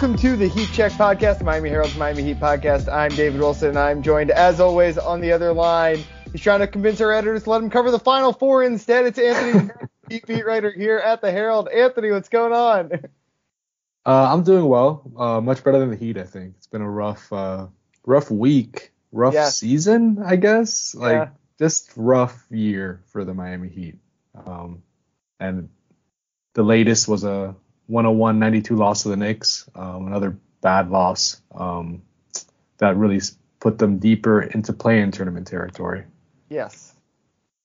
Welcome to the Heat Check podcast, Miami Herald's Miami Heat podcast. I'm David Wilson and I'm joined as always on the other line. He's trying to convince our editors to let him cover the final four instead. It's Anthony, Heat beat writer here at the Herald. Anthony, what's going on? Uh, I'm doing well. Uh, much better than the Heat, I think. It's been a rough, uh, rough week, rough Yeah. season, I guess. Like Yeah. just rough year for the Miami Heat. Um, and the latest was a 101-92 loss to the Knicks. Um, another bad loss. Um, that really put them deeper into play-in tournament territory. Yes.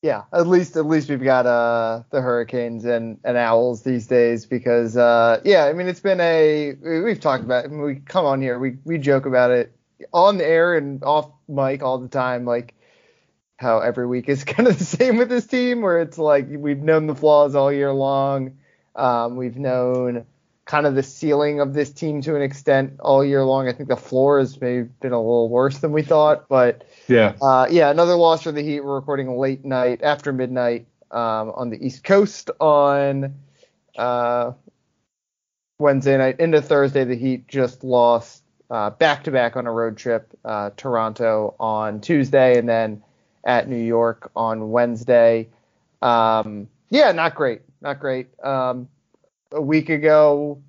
Yeah, at least at least we've got uh the Hurricanes and, and Owls these days because uh yeah, I mean it's been a we- we've talked about it. I mean, we come on here, we we joke about it on the air and off mic all the time like how every week is kind of the same with this team where it's like we've known the flaws all year long. Um we've known kind of the ceiling of this team to an extent all year long. I think the floor has maybe been a little worse than we thought, but Yeah. uh, yeah, another loss for the Heat. We're recording late night after midnight um, on the East Coast on uh, Wednesday night into Thursday. The Heat just lost back to back on a road trip. Uh, Toronto on Tuesday and then at New York on Wednesday. Um, yeah, not great, not great. Um, a week ago,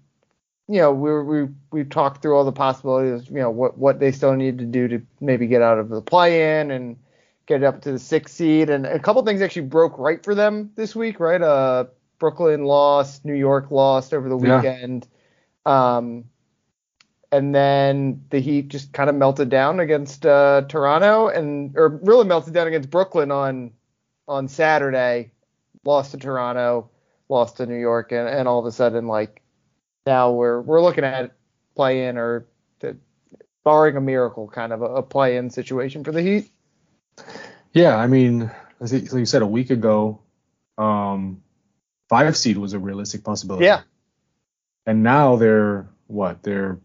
you know, we we we talked through all the possibilities, you know, what what they still need to do to maybe get out of the play-in and get up to the sixth seed, and a couple things actually broke right for them this week, right? Uh, Brooklyn lost, New York lost over the Yeah. weekend, um, and then the Heat just kind of melted down against uh, Toronto, and or really melted down against Brooklyn on on Saturday, lost to Toronto, lost to New York, and, and all of a sudden like now we're we're looking at play in or the, barring a miracle kind of a, a play in situation for the Heat. Yeah, I mean, as you said a week ago, um, five seed was a realistic possibility. Yeah. And now they're what? They're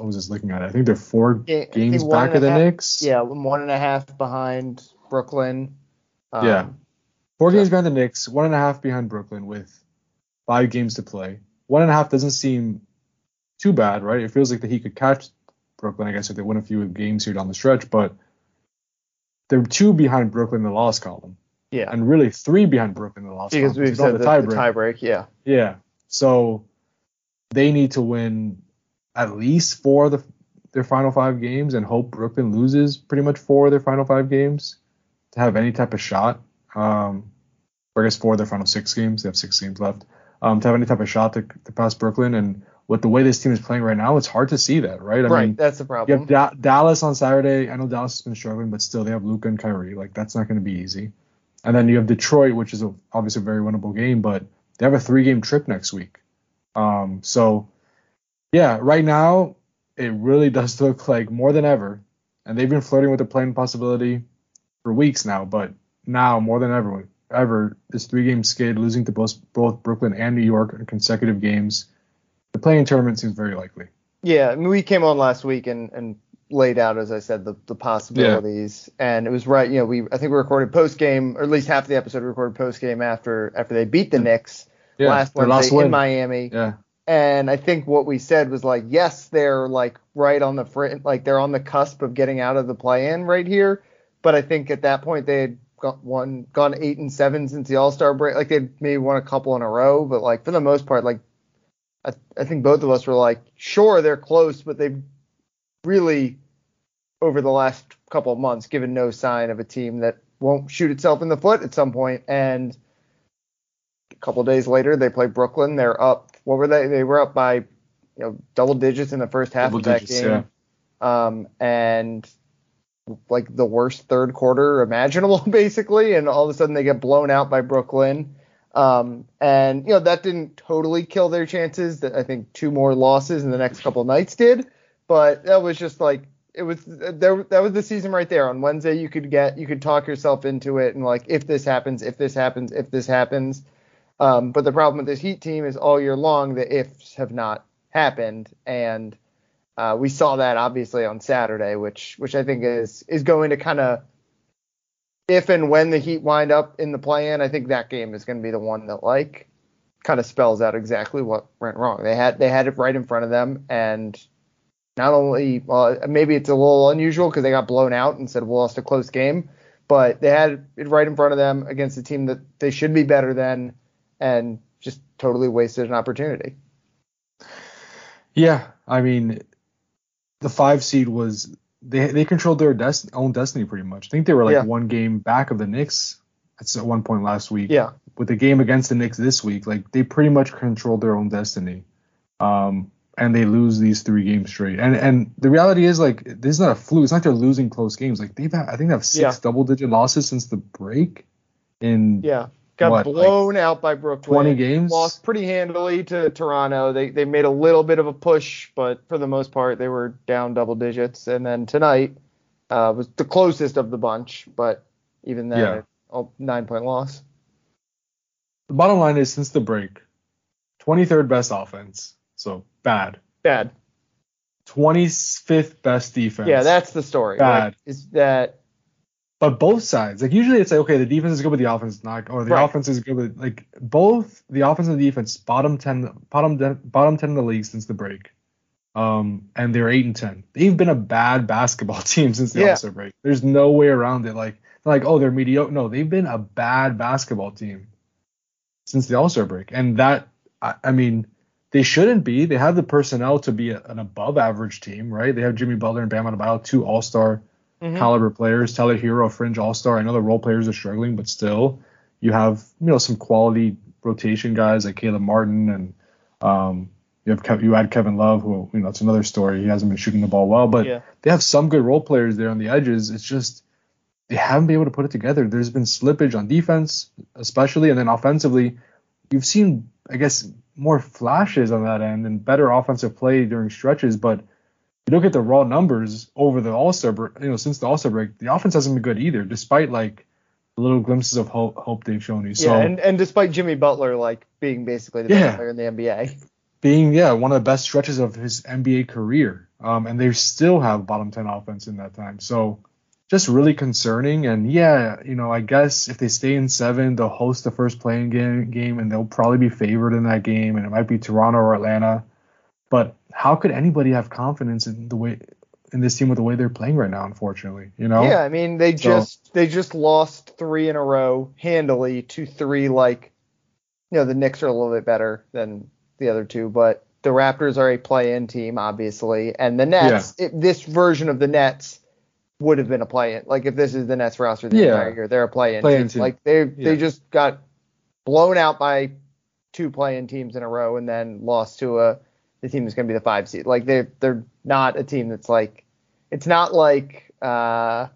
I was just looking at it. I think they're four Yeah, games back of the half- Knicks. Yeah, one and a half behind Brooklyn. Um, Yeah. Four so- games behind the Knicks, one and a half behind Brooklyn with five games to play. One and a half doesn't seem too bad, right? It feels like that he could catch Brooklyn, I guess, if they win a few games here down the stretch, but they're two behind Brooklyn in the loss column. yeah. And really three behind Brooklyn in the loss Because column. Because we've said the the tiebreak. tie break. Yeah. Yeah. So they need to win at least four of the, their final five games and hope Brooklyn loses pretty much four of their final five games to have any type of shot. Um, or I guess four of their final six games. They have six games left. Um, to have any type of shot to, to pass Brooklyn. And with the way this team is play-in right now, it's hard to see that, right? I right. mean, that's the problem. you have da- Dallas on Saturday. I know Dallas has been struggling, but still they have Luka and Kyrie. Like that's not going to be easy. And then you have Detroit, which is a, obviously a very winnable game, but they have a three-game trip next week. Um, so yeah, right now it really does look like more than ever, and they've been flirting with the playing possibility for weeks now. But now more than ever, ever this three-game skid, losing to both both Brooklyn and New York in consecutive games, the play-in tournament seems very likely. Yeah, I mean, we came on last week and, and laid out, as I said, the, the possibilities, and it was right. You know, we I think we recorded post game, or at least half the episode we recorded post game after after they beat the Knicks Yeah, last Wednesday last in win. Miami. Yeah. And I think what we said was like, yes, they're like right on the fr- like they're on the cusp of getting out of the play-in right here. But I think at that point they had got one gone eight and seven since the All Star break. Like they'd maybe won a couple in a row, but like for the most part, like I, I think both of us were like, sure they're close, but they've really over the last couple of months given no sign of a team that won't shoot itself in the foot at some point. And a couple days later, they play Brooklyn. They're up. What were they? They were up by you know double digits in the first half Double of that digits, game. Um, and like the worst third quarter imaginable, basically. And all of a sudden, they get blown out by Brooklyn. Um, and you know that didn't totally kill their chances. That I think two more losses in the next couple nights did. But that was just like it was there. That was the season right there. On Wednesday, you could get you could talk yourself into it and like if this happens, if this happens, if this happens. Um, but the problem with this Heat team is all year long the ifs have not happened, and uh, we saw that obviously on Saturday, which which I think is is going to kind of if and when the Heat wind up in the play-in, I think that game is going to be the one that like kind of spells out exactly what went wrong. They had they had it right in front of them, and not only well, maybe it's a little unusual because they got blown out and said we lost a close game, but they had it right in front of them against a team that they should be better than, and just totally wasted an opportunity. Yeah, I mean, the five seed was they they controlled their own destiny pretty much. I think they were like Yeah. one game back of the Knicks at one point last week. Yeah, With the game against the Knicks this week, like they pretty much controlled their own destiny. Um, and they lose these three games straight. And and the reality is like this is not a fluke. It's not they're losing close games. Like they've had, I think they have six Yeah. double digit losses since the break. In yeah. Got What, like, blown out by Brooklyn. 20 games? Lost pretty handily to Toronto. They they made a little bit of a push, but for the most part they were down double digits. And then tonight uh, was the closest of the bunch, but even then, Yeah. a nine point loss. the bottom line is since the break, 23rd best offense, so bad. Bad. 25th best defense. Yeah, that's the story. Bad. Like, is that but both sides. Like usually it's like okay, the defense is good, but the offense is not, or the Right. offense is good, but like both the offense and the defense bottom ten, bottom ten, bottom ten in the league since the break. Um, and they're eight and ten. They've been a bad basketball team since the Yeah. All-Star break. There's no way around it. Like like oh they're mediocre. No, they've been a bad basketball team since the All-Star break, and that I, I mean. They shouldn't be. They have the personnel to be a, an above average team, right? They have Jimmy Butler and Bam Adebayo, two All Mhm. caliber players. Tyler Herro, fringe all star. I know the role players are struggling, but still, you have you know some quality rotation guys like Caleb Martin and um, you have Kev- you add Kevin Love, who you know it's another story. He hasn't been shooting the ball well, but Yeah. they have some good role players there on the edges. It's just they haven't been able to put it together. There's been slippage on defense, especially, and then offensively, you've seen I guess more flashes on that end and better offensive play during stretches, but you look at the raw numbers over the All Star, break, you know, since the All Star break, the offense hasn't been good either, despite like the little glimpses of hope, hope they've shown you. So yeah, and, and despite Jimmy Butler like being basically the Yeah. best player in the NBA. being yeah one of the best stretches of his NBA career, um, and they still have bottom ten offense in that time. So just really concerning. And yeah, you know, I guess if they stay in seven, they'll host the first play-in game, game, and they'll probably be favored in that game, and it might be Toronto or Atlanta. But how could anybody have confidence in the way in this team with the way they're playing right now? Unfortunately, you know. Yeah, I mean they So- just they just lost three in a row handily to three like you know the Knicks are a little bit better than the other two, but the Raptors are a play-in team obviously, and the Nets it, this version of the Nets would have been a play-in. Like if this is the Nets roster the Yeah. entire year, they're a play-in, Play-in team. team. Like they Yeah. they just got blown out by two play-in teams in a row and then lost to a the team is going to be the five seed. Like they they're not a team that's like it's not like uh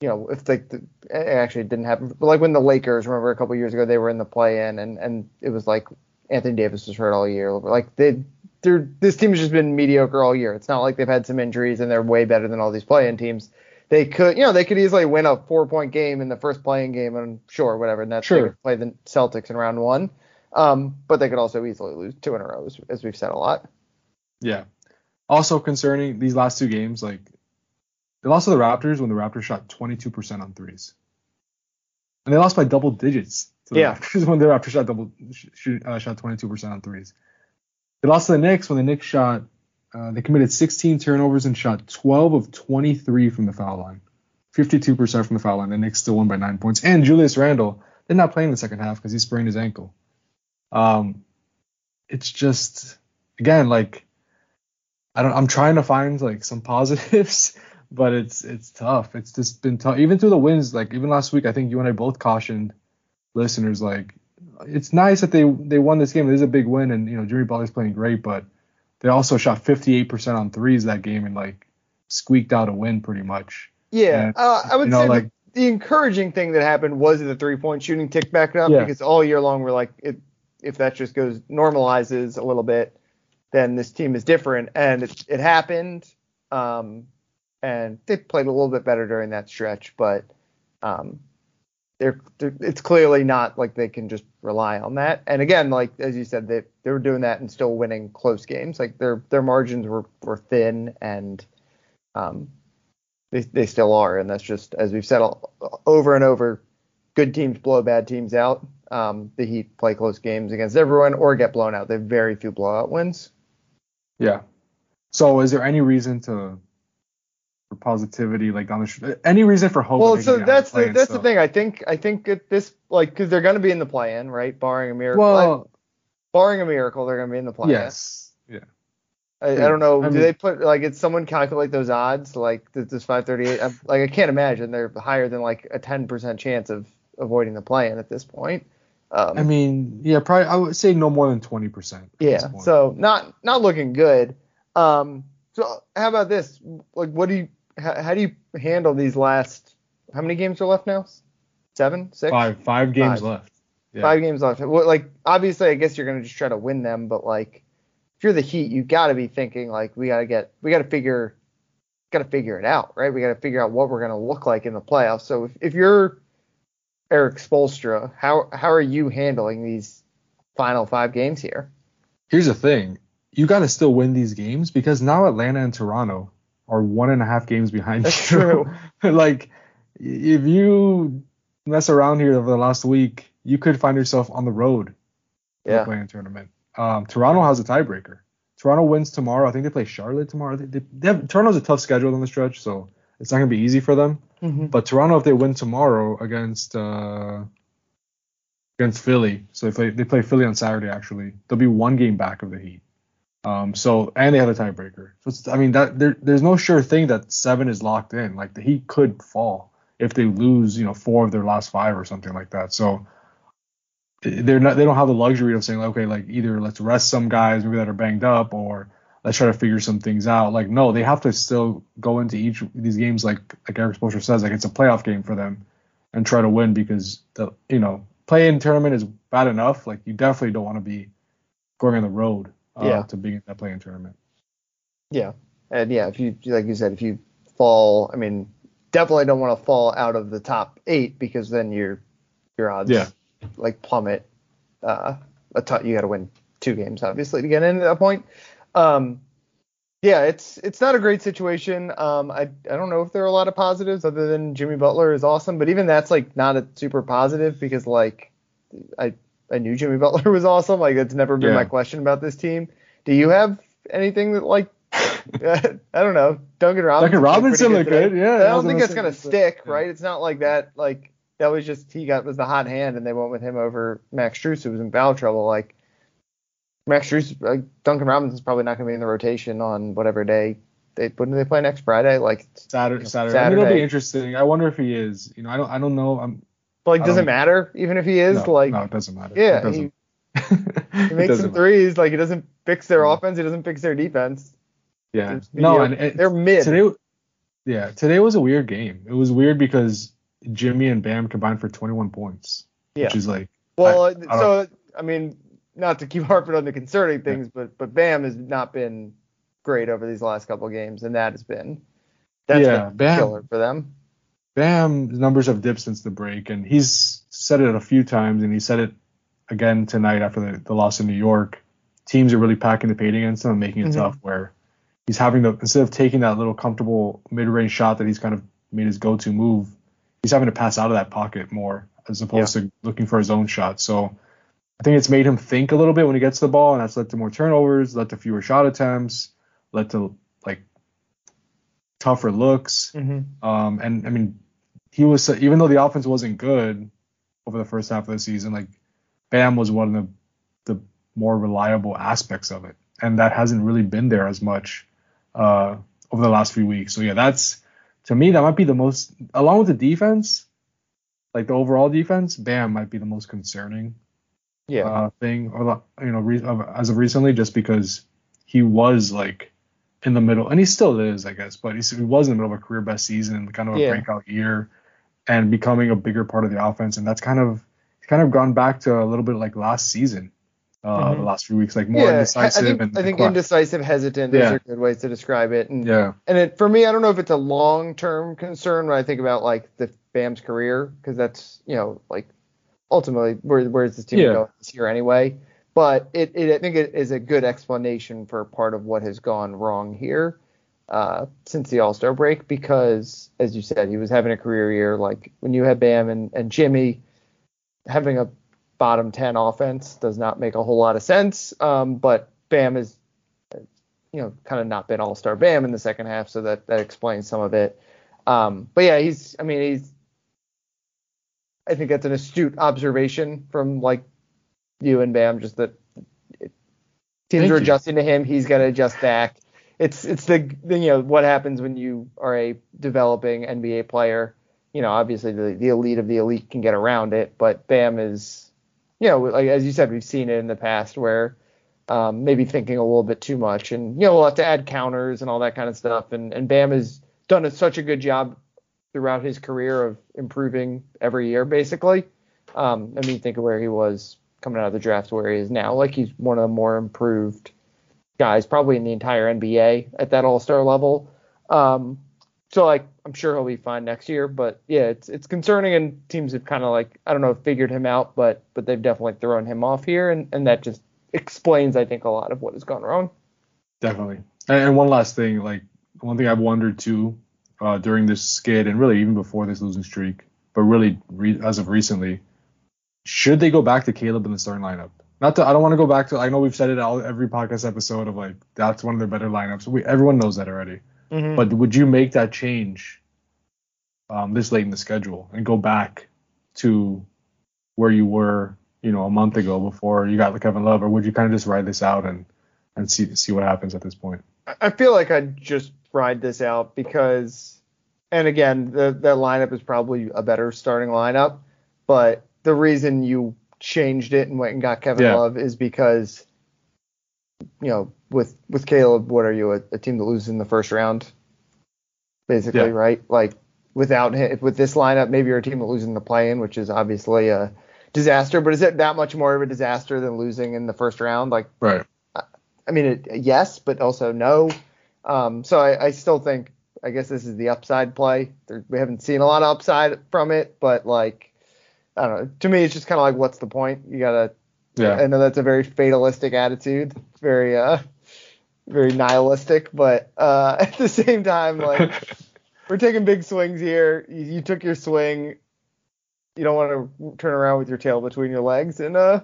you know if like the, it actually didn't happen but like when the Lakers remember a couple years ago they were in the play in and and it was like Anthony Davis was hurt all year like they they're this team has just been mediocre all year. It's not like they've had some injuries and they're way better than all these play-in teams. They could, you know, they could easily win a four-point game in the first play-in game, and sure, whatever. And that's they Sure. could play the Celtics in round one. Um, but they could also easily lose two in a row, as, as we've said a lot. Yeah. Also concerning these last two games, like they lost to the Raptors when the Raptors shot 22% on threes, and they lost by double digits to the Yeah. Raptors when the Raptors shot double sh- shoot, uh, shot 22% on threes. They lost to the Knicks when the Knicks shot uh, they committed 16 turnovers and shot 12 of 23 from the foul line, 52% from the foul line. The Knicks still won by nine points, and Julius Randle did not play in the second half because he sprained his ankle. Um, it's just again like I don't. I'm trying to find like some positives, but it's it's tough. It's just been tough. Even through the wins, like even last week, I think you and I both cautioned listeners like it's nice that they they won this game. It is a big win, and you know Jimmy Butler's playing great, but they also shot 58% on threes that game and like squeaked out a win pretty much. Yeah, And, uh, I would you know, say like- the, encouraging thing that happened was the three-point shooting ticked back up Yeah. because all year long we're like, it, if that just goes normalizes a little bit, then this team is different, and it, it happened. Um, and they played a little bit better during that stretch, but um, they're, they're it's clearly not like they can just rely on that. And again, like as you said, they they were doing that and still winning close games. Like their their margins were were thin and um, they they still are, and that's just as we've said all, over and over. Good teams blow bad teams out. Um, the Heat play close games against everyone or get blown out. They have very few blowout wins. Yeah. So is there any reason to for positivity like on the any reason for hope? Well, so that's the that's the thing. I think I think at this like because they're going to be in the play-in, right? Barring a miracle. Well, barring a miracle, they're going to be in the play-in. Yes. Yeah. I, I, don't know. I do mean, they put like did someone calculate those odds? Like this 538? I'm, like I can't imagine they're higher than like a 10% chance of avoiding the play-in at this point. Um, I mean, yeah, probably I would say no more than 20%. Yeah. So not not looking good. Um, so how about this? Like, what do you? How, how do you handle these last? How many games are left now? Seven, six, five, five games five. left. Yeah. Five games left. Well, like obviously, I guess you're gonna just try to win them, but like if you're the Heat, you got to be thinking like we got to get, we got to figure, got to figure it out, right? We got to figure out what we're gonna look like in the playoffs. So if, if you're Erik Spoelstra, how how are you handling these final five games here? Here's the thing: you got to still win these games because now Atlanta and Toronto are one and a half games behind That's you. true. like if you mess around here over the last week, you could find yourself on the road yeah. playing a tournament. Um, Toronto has a tiebreaker. Toronto wins tomorrow. I think they play Charlotte tomorrow. They, they, they have, Toronto's a tough schedule on the stretch, so it's not gonna be easy for them. Mm-hmm. But Toronto, if they win tomorrow against uh, against Philly, so they play they play Philly on Saturday actually, they'll be one game back of the Heat. Um, so and they have a tiebreaker. So I mean that there, there's no sure thing that seven is locked in. Like the Heat could fall if they lose, you know, four of their last five or something like that. So they're not they don't have the luxury of saying like, okay like either let's rest some guys maybe that are banged up or let's try to figure some things out. Like no, they have to still go into each of these games like like Erik Spoelstra says like it's a playoff game for them and try to win because the you know play in tournament is bad enough. Like you definitely don't want to be going on the road uh, yeah. to be in that play in tournament. Yeah, and yeah, if you like you said, if you fall, I mean, definitely don't want to fall out of the top eight because then your your odds yeah. like plummet. Uh, a t- you got to win two games obviously to get in at that point. Um, yeah, it's it's not a great situation. Um, I I don't know if there are a lot of positives other than Jimmy Butler is awesome, but even that's like not a super positive because like I I knew Jimmy Butler was awesome. Like that's never been yeah. my question about this team. Do you have anything that like I don't know Duncan Robinson? Duncan Robinson looked good. Yeah, I don't think that's gonna stick, right? It's not like that. Like that was just he got was the hot hand, and they went with him over Max Strus, who was in foul trouble. Like Max Strus, uh, Duncan Robinson's probably not going to be in the rotation on whatever day. They when do they play next Friday? Like Saturday. Saturday. Saturday. I mean, it'll be interesting. I wonder if he is. You know, I don't. I don't know. I'm. But like, does it matter even if he is? No, like, no, it doesn't matter. Yeah, doesn't. He, he makes some threes. Like, he doesn't fix their yeah. offense. He doesn't fix their defense. Yeah. No, and it, they're mid. Today, yeah, today was a weird game. It was weird because Jimmy and Bam combined for 21 points. Yeah. Which is like. Well, I, I so I mean, not to keep harping on the concerning things, but but Bam has not been great over these last couple games, and that has been that's yeah, been Bam, killer for them. Bam's numbers have dipped since the break, and he's said it a few times, and he said it again tonight after the, the loss in New York. Teams are really packing the paint against him and making it mm-hmm. tough. Where he's having to instead of taking that little comfortable mid-range shot that he's kind of made his go-to move, he's having to pass out of that pocket more as opposed yeah. to looking for his own shot. So I think it's made him think a little bit when he gets the ball, and that's led to more turnovers, led to fewer shot attempts, led to like tougher looks. Mm-hmm. Um, and I mean, he was even though the offense wasn't good over the first half of the season, like Bam was one of the the more reliable aspects of it, and that hasn't really been there as much uh, over the last few weeks. So yeah, that's to me that might be the most, along with the defense, like the overall defense, Bam might be the most concerning yeah. uh, thing, or you know, re- as of recently, just because he was like in the middle, and he still is, I guess, but he, was in the middle of a career best season, and kind of a yeah. breakout year, and becoming a bigger part of the offense, and that's kind of kind of gone back to a little bit like last season. Uh, mm-hmm. the last few weeks, like more yeah, indecisive. I think, and I think indecisive, hesitant. Those yeah. are good ways to describe it. And yeah. And it, for me, I don't know if it's a long-term concern when I think about like the Bam's career, because that's you know like ultimately where where's this team yeah. going this year anyway. But it, it I think it is a good explanation for part of what has gone wrong here uh, since the All Star break because as you said he was having a career year like when you had Bam and, and Jimmy having a bottom 10 offense does not make a whole lot of sense. Um, but Bam is, you know, kind of not been all star Bam in the second half, so that, that explains some of it. Um, but yeah, he's, I mean, he's, I think that's an astute observation from like you and Bam, just that it, teams Thank are you. adjusting to him. He's got to adjust back. It's it's the, the you know what happens when you are a developing NBA player. You know, obviously the, the elite of the elite can get around it, but Bam is, you know, like as you said, we've seen it in the past where um, maybe thinking a little bit too much, and you know we'll have to add counters and all that kind of stuff. And and Bam has done a, such a good job throughout his career of improving every year, basically. Um, I mean, think of where he was coming out of the draft, where he is now. Like he's one of the more improved guys, probably in the entire NBA at that All Star level. Um, so like, I'm sure he'll be fine next year, but yeah, it's it's concerning, and teams have kind of like I don't know figured him out, but but they've definitely thrown him off here, and and that just explains I think a lot of what has gone wrong. Definitely. And, and one last thing, like one thing I've wondered too uh, during this skid, and really even before this losing streak, but really re- as of recently, should they go back to Caleb in the starting lineup? Not to, I don't want to go back to. I know we've said it all every podcast episode of like that's one of their better lineups. We everyone knows that already. Mm-hmm. But would you make that change um, this late in the schedule and go back to where you were, you know, a month ago before you got the Kevin Love, or would you kind of just ride this out and and see see what happens at this point? I feel like I'd just ride this out because, and again, the the lineup is probably a better starting lineup, but the reason you changed it and went and got Kevin Yeah. Love is because, you know, with with Caleb, what are you a, a team that loses in the first round, basically, Yeah. right? Like without him, with this lineup, maybe you're a team that loses in the play-in, which is obviously a disaster. But is it that much more of a disaster than losing in the first round? Like Right. I mean, it, yes, but also no. Um, so I, I still think, I guess this is the upside play. There, we haven't seen a lot of upside from it, but like, I don't know. To me, it's just kind of like, what's the point? You gotta. Yeah. I know that's a very fatalistic attitude. It's very, uh, very nihilistic, but uh, at the same time, like, we're taking big swings here. You, you took your swing. You don't want to turn around with your tail between your legs, and uh,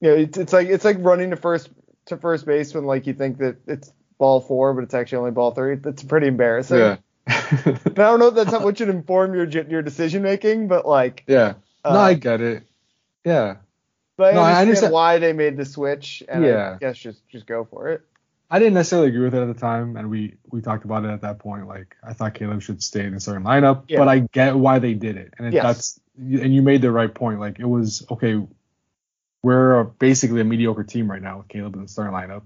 you know, it's, it's like it's like running to first to first base when like you think that it's ball four, but it's actually only ball three. That's pretty embarrassing. yeah. And I don't know if that's what should inform your your decision making, but like, yeah. uh, no, I get it. Yeah. but I no, I understand, understand- why they made the switch, and Yeah. I guess just just go for it. I didn't necessarily agree with it at the time, and we we talked about it at that point. Like I thought Caleb should stay in the starting lineup, Yeah. but I get why they did it, and it, Yes. that's and you made the right point. Like it was okay. We're basically a mediocre team right now with Caleb in the starting lineup.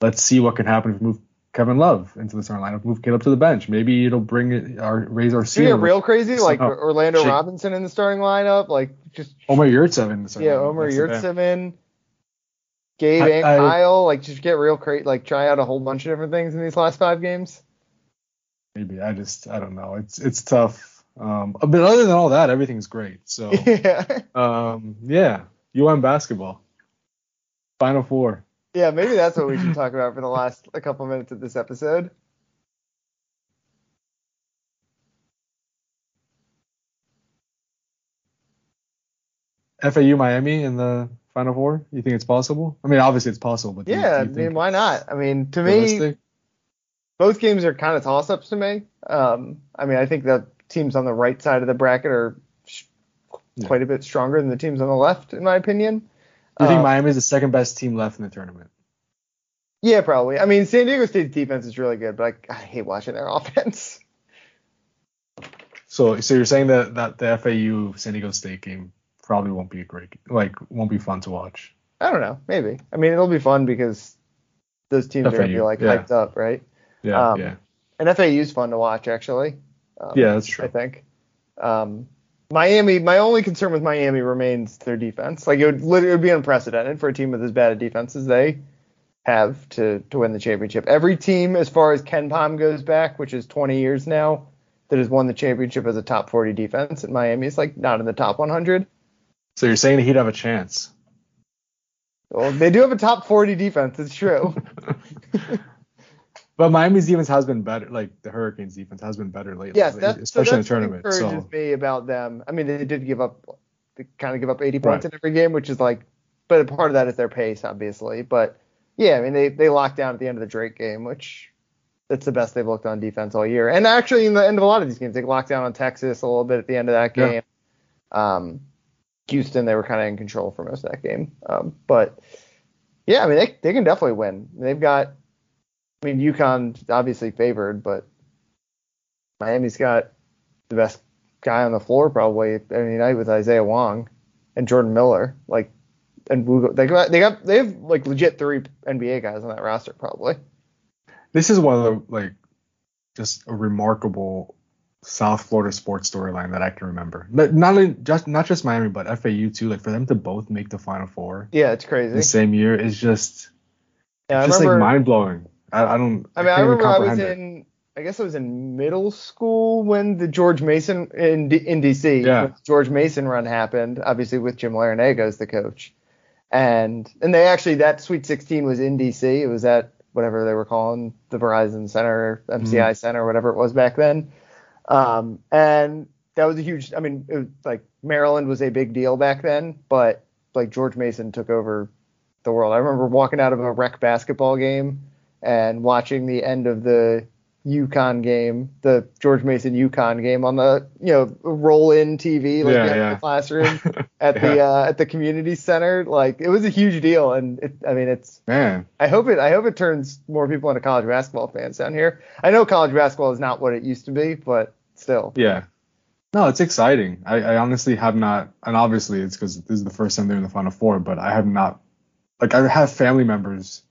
Let's see what can happen if we move Kevin Love into the starting lineup, move Caleb to the bench. Maybe it'll bring it, our raise our Do you get real crazy, like Oh, Orlando shit. Robinson in the starting lineup, like just Omer Yurtseven in the starting yeah, lineup. Omer Gabe I- and I- Kyle, like just get real crazy, like try out a whole bunch of different things in these last five games. Maybe I just I don't know. It's it's tough. Um, but other than all that, everything's great. So. yeah. Um, yeah, UM basketball. Final four. Yeah, maybe that's what we should talk about for the last a couple minutes of this episode. FAU Miami in the Final Four. You think it's possible? I mean, obviously it's possible, but do you- Yeah, I you mean, why not? I mean, to me, both games are kind of toss-ups to me. Um, I mean, I think the teams on the right side of the bracket are sh- Yeah. quite a bit stronger than the teams on the left, in my opinion. Do you think Uh, Miami is the second best team left in the tournament? Yeah, probably. I mean, San Diego State's defense is really good, but I, I hate watching their offense. So, so you're saying that that the FAU San Diego State game probably won't be a great, like, won't be fun to watch. I don't know, maybe. I mean, it'll be fun because those teams are gonna be like yeah. hyped up, right? Yeah, Um, yeah, And FAU's fun to watch, actually. Um, yeah. That's true. I think. Um, Miami, my only concern with Miami remains their defense. Like it would literally it would be unprecedented for a team with as bad a defense as they have to to win the championship. Every team, as far as KenPom goes back, which is 20 years now, that has won the championship as a top 40 defense, and Miami is like not in the top 100. So you're saying he'd have a chance? Well, they do have a top 40 defense. It's true. But Miami's defense has been better. Like the Hurricanes defense has been better lately, yes, that's so especially in the that's what tournament. encourages So me about them. I mean, they did give up they kind of give up 80 points right. in every game, which is like, but part of that is their pace, obviously. But yeah, I mean they they locked down at the end of the Drake game, which that's the best they've looked on defense all year. And actually, in the end of a lot of these games, they locked down on Texas a little bit at the end of that game. Yeah. Um, Houston, they were kind of in control for most of that game. Um, but yeah, I mean they they can definitely win. They've got, I mean UConn obviously favored, but Miami's got the best guy on the floor probably every night with Isaiah Wong and Jordan Miller. Like, and they got they got they have like legit three NBA guys on that roster probably. This is one of the like just a remarkable South Florida sports storyline that I can remember. But not just not just Miami, but FAU too. Like for them to both make the Final Four. Yeah, it's crazy. The same year is just yeah, just remember, like mind blowing. I, I, don't. I mean, I, I remember I was in. I guess I was in middle school when the George Mason in D, in DC. Yeah. George Mason run happened, obviously with Jim Larrañaga as the coach, and and they actually that Sweet 16 was in DC. It was at whatever they were calling the Verizon Center, MCI mm-hmm. Center, whatever it was back then. Um, and that was a huge. I mean, it was like Maryland was a big deal back then, but like George Mason took over the world. I remember walking out of a rec basketball game and watching the end of the UConn game, the George Mason UConn game on the you know roll in TV like yeah, yeah. the classroom at yeah. the uh, at the community center. Like it was a huge deal, and it, I mean it's man. I hope it I hope it turns more people into college basketball fans down here. I know college basketball is not what it used to be, but still. Yeah. No, it's exciting. I, I honestly have not, and obviously it's because this is the first time they're in the Final Four, but I have not, like, I have family members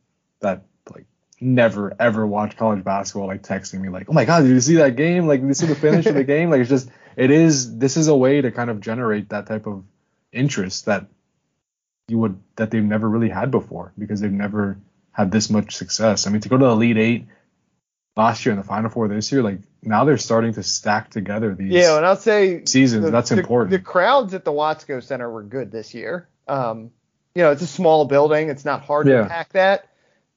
that like never ever watch college basketball, like texting me like, oh my god, did you see that game? Like, did you see the finish of the game? Like, it's just, it is. This is a way to kind of generate that type of interest that you would that they've never really had before because they've never had this much success. I mean, to go to the Elite Eight last year and the Final Four this year, like now they're starting to stack together these. Yeah, and I'll say seasons. The, that's important. The, the, crowds at the Watsco Center were good this year. Um, you know, it's a small building. It's not hard yeah. to pack that,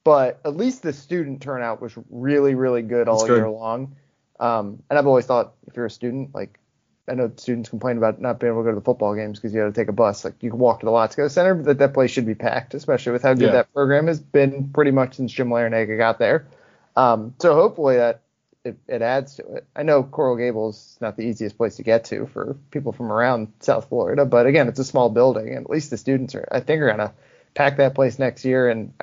but at least the student turnout was really, really good all good. year long. Um, and I've always thought if you're a student, like I know students complain about not being able to go to the football games because you had to take a bus. Like you can walk to the Watsco Center, but that, place should be packed, especially with how good yeah. that program has been pretty much since Jim Larrañaga got there. Um, so hopefully that it, it, adds to it. I know Coral Gables is not the easiest place to get to for people from around South Florida, but again, it's a small building, and at least the students are, I think, are gonna pack that place next year. And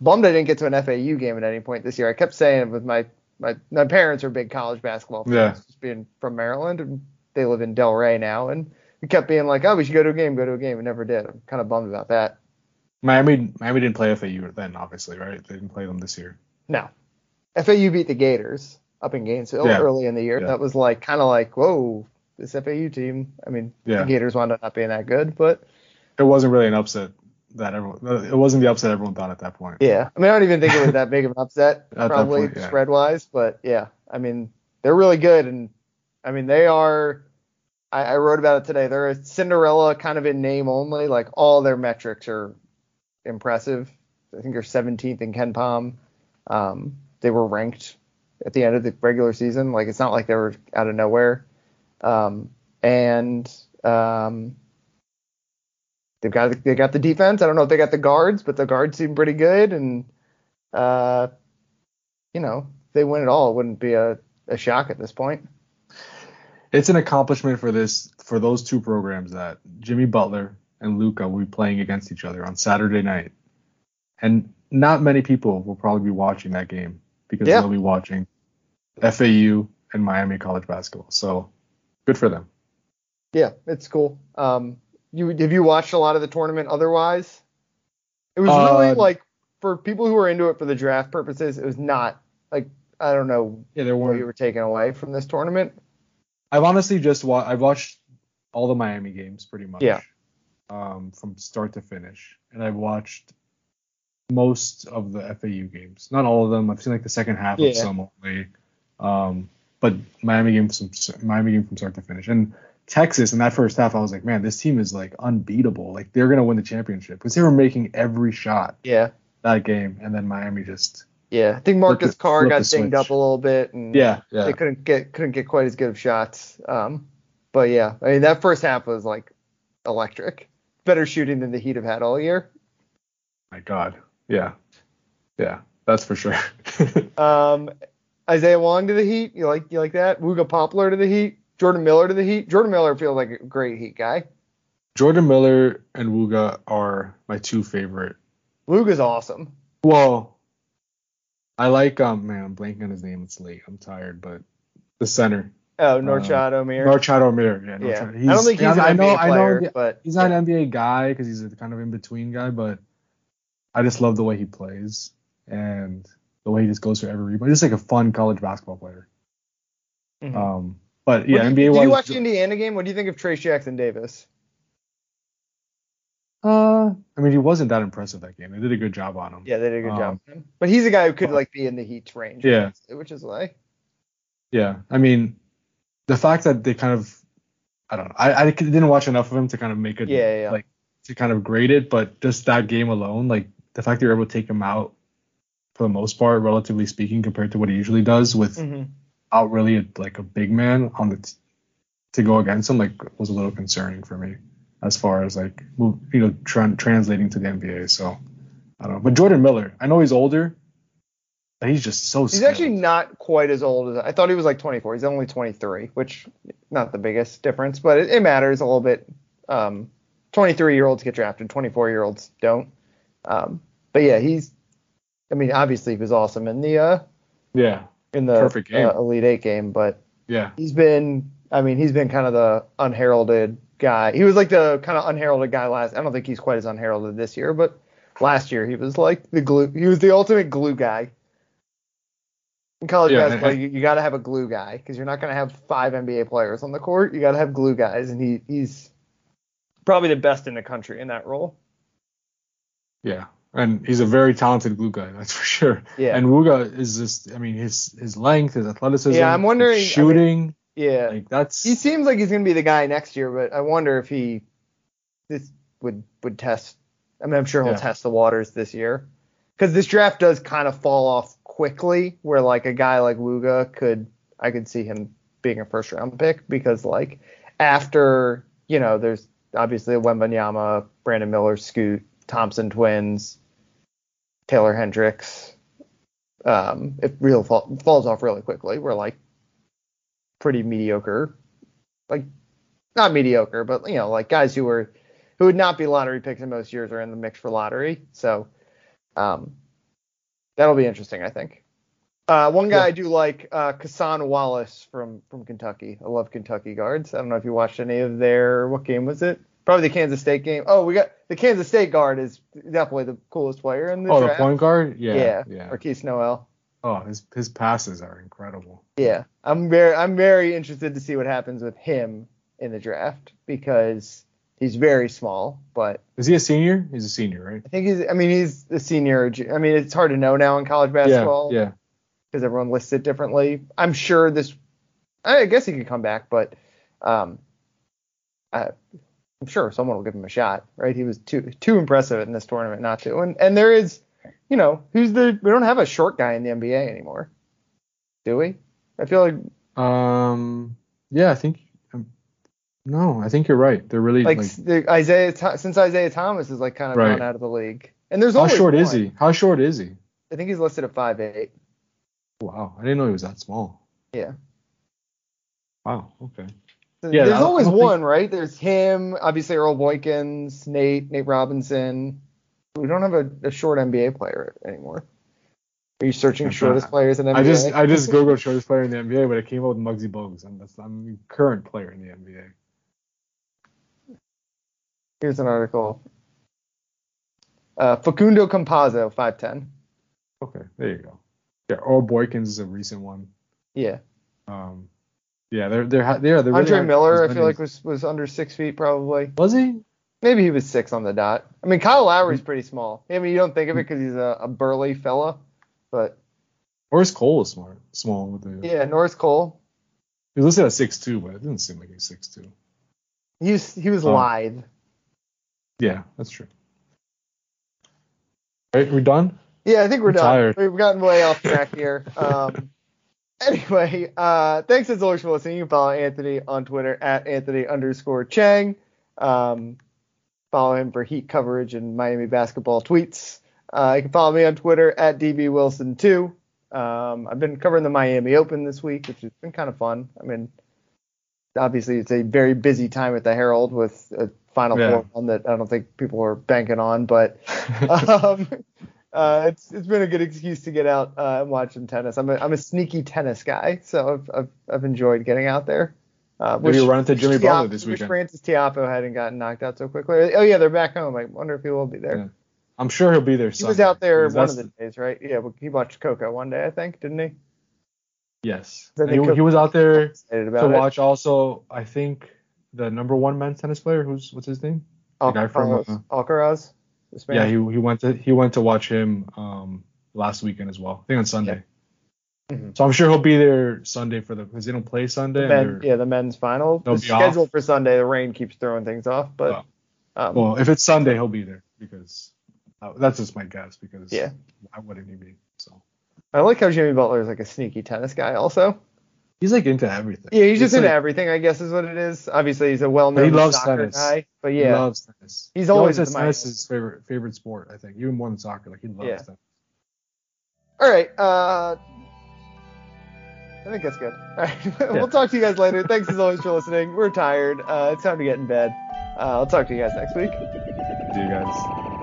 bummed I didn't get to an FAU game at any point this year. I kept saying with my my my parents are big college basketball fans, yeah. just being from Maryland, and they live in Delray now, and we kept being like, oh, we should go to a game, go to a game, and never did. I'm kind of bummed about that. Miami Miami didn't play FAU then, obviously, right? They didn't play them this year. No, FAU beat the Gators up in Gainesville yeah. early in the year. Yeah. That was like kind of like whoa, this FAU team. I mean, yeah. the Gators wound up not being that good, but it wasn't really an upset that everyone. It wasn't the upset everyone thought at that point. Yeah, I mean, I don't even think it was that big of an upset, probably point, spread wise, but yeah, I mean, they're really good, and I mean, they are. I, I wrote about it today. They're a Cinderella kind of in name only. Like all their metrics are impressive. I think they're 17th in KenPom. Um, they were ranked at the end of the regular season. Like it's not like they were out of nowhere. Um, and um, they've got they got the defense. I don't know if they got the guards, but the guards seem pretty good. And uh, you know, if they win it all, it wouldn't be a, a shock at this point. It's an accomplishment for this for those two programs that Jimmy Butler and Luka will be playing against each other on Saturday night. And not many people will probably be watching that game because yeah. they'll be watching FAU and Miami college basketball. So good for them. Yeah, it's cool. Um, you have you watched a lot of the tournament otherwise? It was really uh, like for people who are into it for the draft purposes, it was not like I don't know yeah, there what you were taken away from this tournament. I've honestly just watched I've watched all the Miami games pretty much. Yeah. Um, from start to finish, and I've watched most of the FAU games. Not all of them. I've seen like the second half yeah. of some only. Um, but Miami game from Miami game from start to finish. And Texas in that first half, I was like, man, this team is like unbeatable. Like they're gonna win the championship because they were making every shot. Yeah. That game, and then Miami just. Yeah, I think Marcus the, Carr got dinged up a little bit, and yeah, yeah, they couldn't get couldn't get quite as good of shots. Um, but yeah, I mean that first half was like electric. Better shooting than the Heat have had all year. My God. Yeah. Yeah. That's for sure. um, Isaiah Wong to the Heat. You like you like that? Wooga Poplar to the Heat. Jordan Miller to the Heat. Jordan Miller feels like a great Heat guy. Jordan Miller and Wooga are my two favorite. Wooga's awesome. Well, I like um man, I'm blanking on his name. It's late. I'm tired, but the center. Oh, Norchad uh, Omier. Norchad Omier. Yeah. Norchad. yeah. I don't think he's an I NBA know, player, I know, but he's not yeah. an NBA guy because he's a kind of in between guy, but I just love the way he plays and the way he just goes for every rebound. He's just like a fun college basketball player. Mm-hmm. Um, but yeah, NBA. Did you watch the Indiana game? What do you think of Trayce Jackson Davis? Uh, I mean, he wasn't that impressive that game. They did a good job on him. Yeah, they did a good um, job. But he's a guy who could like be in the Heat's range. Yeah. Which is like. Yeah, I mean, the fact that they kind of, I don't know, I, I didn't watch enough of him to kind of make it. Yeah, yeah. Like to kind of grade it, but just that game alone, like the fact they were able to take him out for the most part, relatively speaking, compared to what he usually does with mm-hmm. Out really a, like a big man on the t- to go against him, like was a little concerning for me as far as like you know tra- translating to the NBA. So I don't know, but Jordan Miller, I know he's older, but he's just so. He's actually not quite as old as I thought. He was like 24. He's only 23, which not the biggest difference, but it, it matters a little bit. Um, 23 year olds get drafted, 24 year olds don't. Um, but yeah, he's. I mean, obviously he was awesome in the. Uh, yeah. In the perfect game. Uh, Elite Eight game, but. Yeah. He's been. I mean, he's been kind of the unheralded guy. He was like the kind of unheralded guy last. I don't think he's quite as unheralded this year, but last year he was like the glue. He was the ultimate glue guy. In college yeah, basketball, you, you got to have a glue guy because you're not going to have five NBA players on the court. You got to have glue guys, and he he's probably the best in the country in that role. Yeah, and he's a very talented glue guy, that's for sure. Yeah. And Wooga is just, I mean, his his length, his athleticism, yeah, I'm wondering shooting. I mean, yeah, like that's. He seems like he's gonna be the guy next year, but I wonder if he this would would test. I mean, I'm sure he'll yeah. test the waters this year because this draft does kind of fall off quickly. Where like a guy like Wooga could, I could see him being a first round pick because like after you know, there's obviously Wembanyama, Brandon Miller, Scoot, Thompson twins, Taylor Hendricks. Um, it real fall, falls off really quickly. We're like pretty mediocre, like not mediocre, but you know, like guys who were who would not be lottery picks in most years are in the mix for lottery. So um, that'll be interesting, I think. Uh, one guy yeah. I do like, uh, Cason Wallace from from Kentucky. I love Kentucky guards. I don't know if you watched any of their. What game was it? Probably the Kansas State game. Oh, we got the Kansas State guard is definitely the coolest player in the oh, draft. the point guard. Yeah, yeah, yeah. Nowell. Oh, his his passes are incredible. Yeah, I'm very I'm very interested to see what happens with him in the draft because he's very small. But is he a senior? He's a senior, right? I think he's. I mean, he's a senior. I mean, it's hard to know now in college basketball. Yeah. Because everyone lists it differently. I'm sure this. I guess he could come back, but um, I, I'm sure someone will give him a shot, right? He was too too impressive in this tournament not to. And and there is you know, who's the? We don't have a short guy in the NBA anymore, do we? I feel like. Um. Yeah, I think. Um, no, I think you're right. They're really like, like Isaiah since Isaiah Thomas is like kind of right. gone out of the league, and there's how short one. is he? How short is he? I think he's listed at five eight. Wow, I didn't know he was that small. Yeah. Wow. Okay. Yeah, there's always one, think... right? There's him, obviously Earl Boykins, Nate, Nate Robinson. We don't have a, a short NBA player anymore. Are you searching shortest players in NBA? I just I just googled shortest player in the NBA, but it came up with Muggsy Bogues, and that's I'm the current player in the NBA. Here's an article. Uh, Facundo Campazzo, 5'10. Okay, there you go. Yeah, Earl Boykins is a recent one. Yeah. Um, yeah, they're they're they're, they're Andre really Miller, I feel like was was under six feet probably. Was he? Maybe he was six on the dot. I mean, Kyle Lowry's pretty small. I mean, you don't think of it because he's a, a, burly fella, but. Norris Cole is smart, small with the. Yeah, Norris Cole. He was listed at six two, but it didn't seem like he's six two. He was he was um, lithe. Yeah, that's true. Right, we're done. Yeah, I think we're I'm done. Tired. We've gotten way off track here. Um, anyway, uh, thanks as always for listening. You can follow Anthony on Twitter at Anthony underscore Chiang. Um, follow him for Heat coverage and Miami basketball tweets. Uh, you can follow me on Twitter at dbwilson2. Um, I've been covering the Miami Open this week, which has been kind of fun. I mean, obviously it's a very busy time at the Herald with a Final Yeah. Four one that I don't think people are banking on, but um, uh, it's it's been a good excuse to get out uh, and watch some tennis. I'm a I'm a sneaky tennis guy, so I've I've, I've enjoyed getting out there. Uh, Maybe wish- run into Jimmy wish Butler this wish weekend. Frances Tiafoe hadn't gotten knocked out so quickly. Oh yeah, they're back home. I wonder if he will be there. Yeah. I'm sure he'll be there. He was out there one of the days, right? Yeah, he watched Coco one day, I think, didn't he? Yes. He, he was out there to about it. watch also, I think, the number one men's tennis player. Who's what's his name? the guy from, Alcaraz. Yeah, he he went to he went to watch him um last weekend as well. I think on Sunday. Mhm. So I'm sure he'll be there Sunday for the because they don't play Sunday. the men, yeah, the men's final. The schedule off. for Sunday, the rain keeps throwing things off, but um, Well, if it's Sunday, he'll be there because uh, that's just my guess. Because Yeah. why wouldn't he be? So I like how Jimmy Butler is like a sneaky tennis guy. Also, he's like into everything. yeah, he's just It's into like- everything. I guess is what it is. Obviously, he's a well-known He loves soccer tennis. guy, but yeah, He loves tennis. He's he always always says the tennis Miami. is his favorite favorite sport. I think even more than soccer. Like he loves Yeah. tennis. All right. Uh, I think that's good. All right. we'll talk to you guys later. Thanks as always for listening. We're tired. Uh, it's time to get in bed. Uh, I'll talk to you guys next week. See you guys.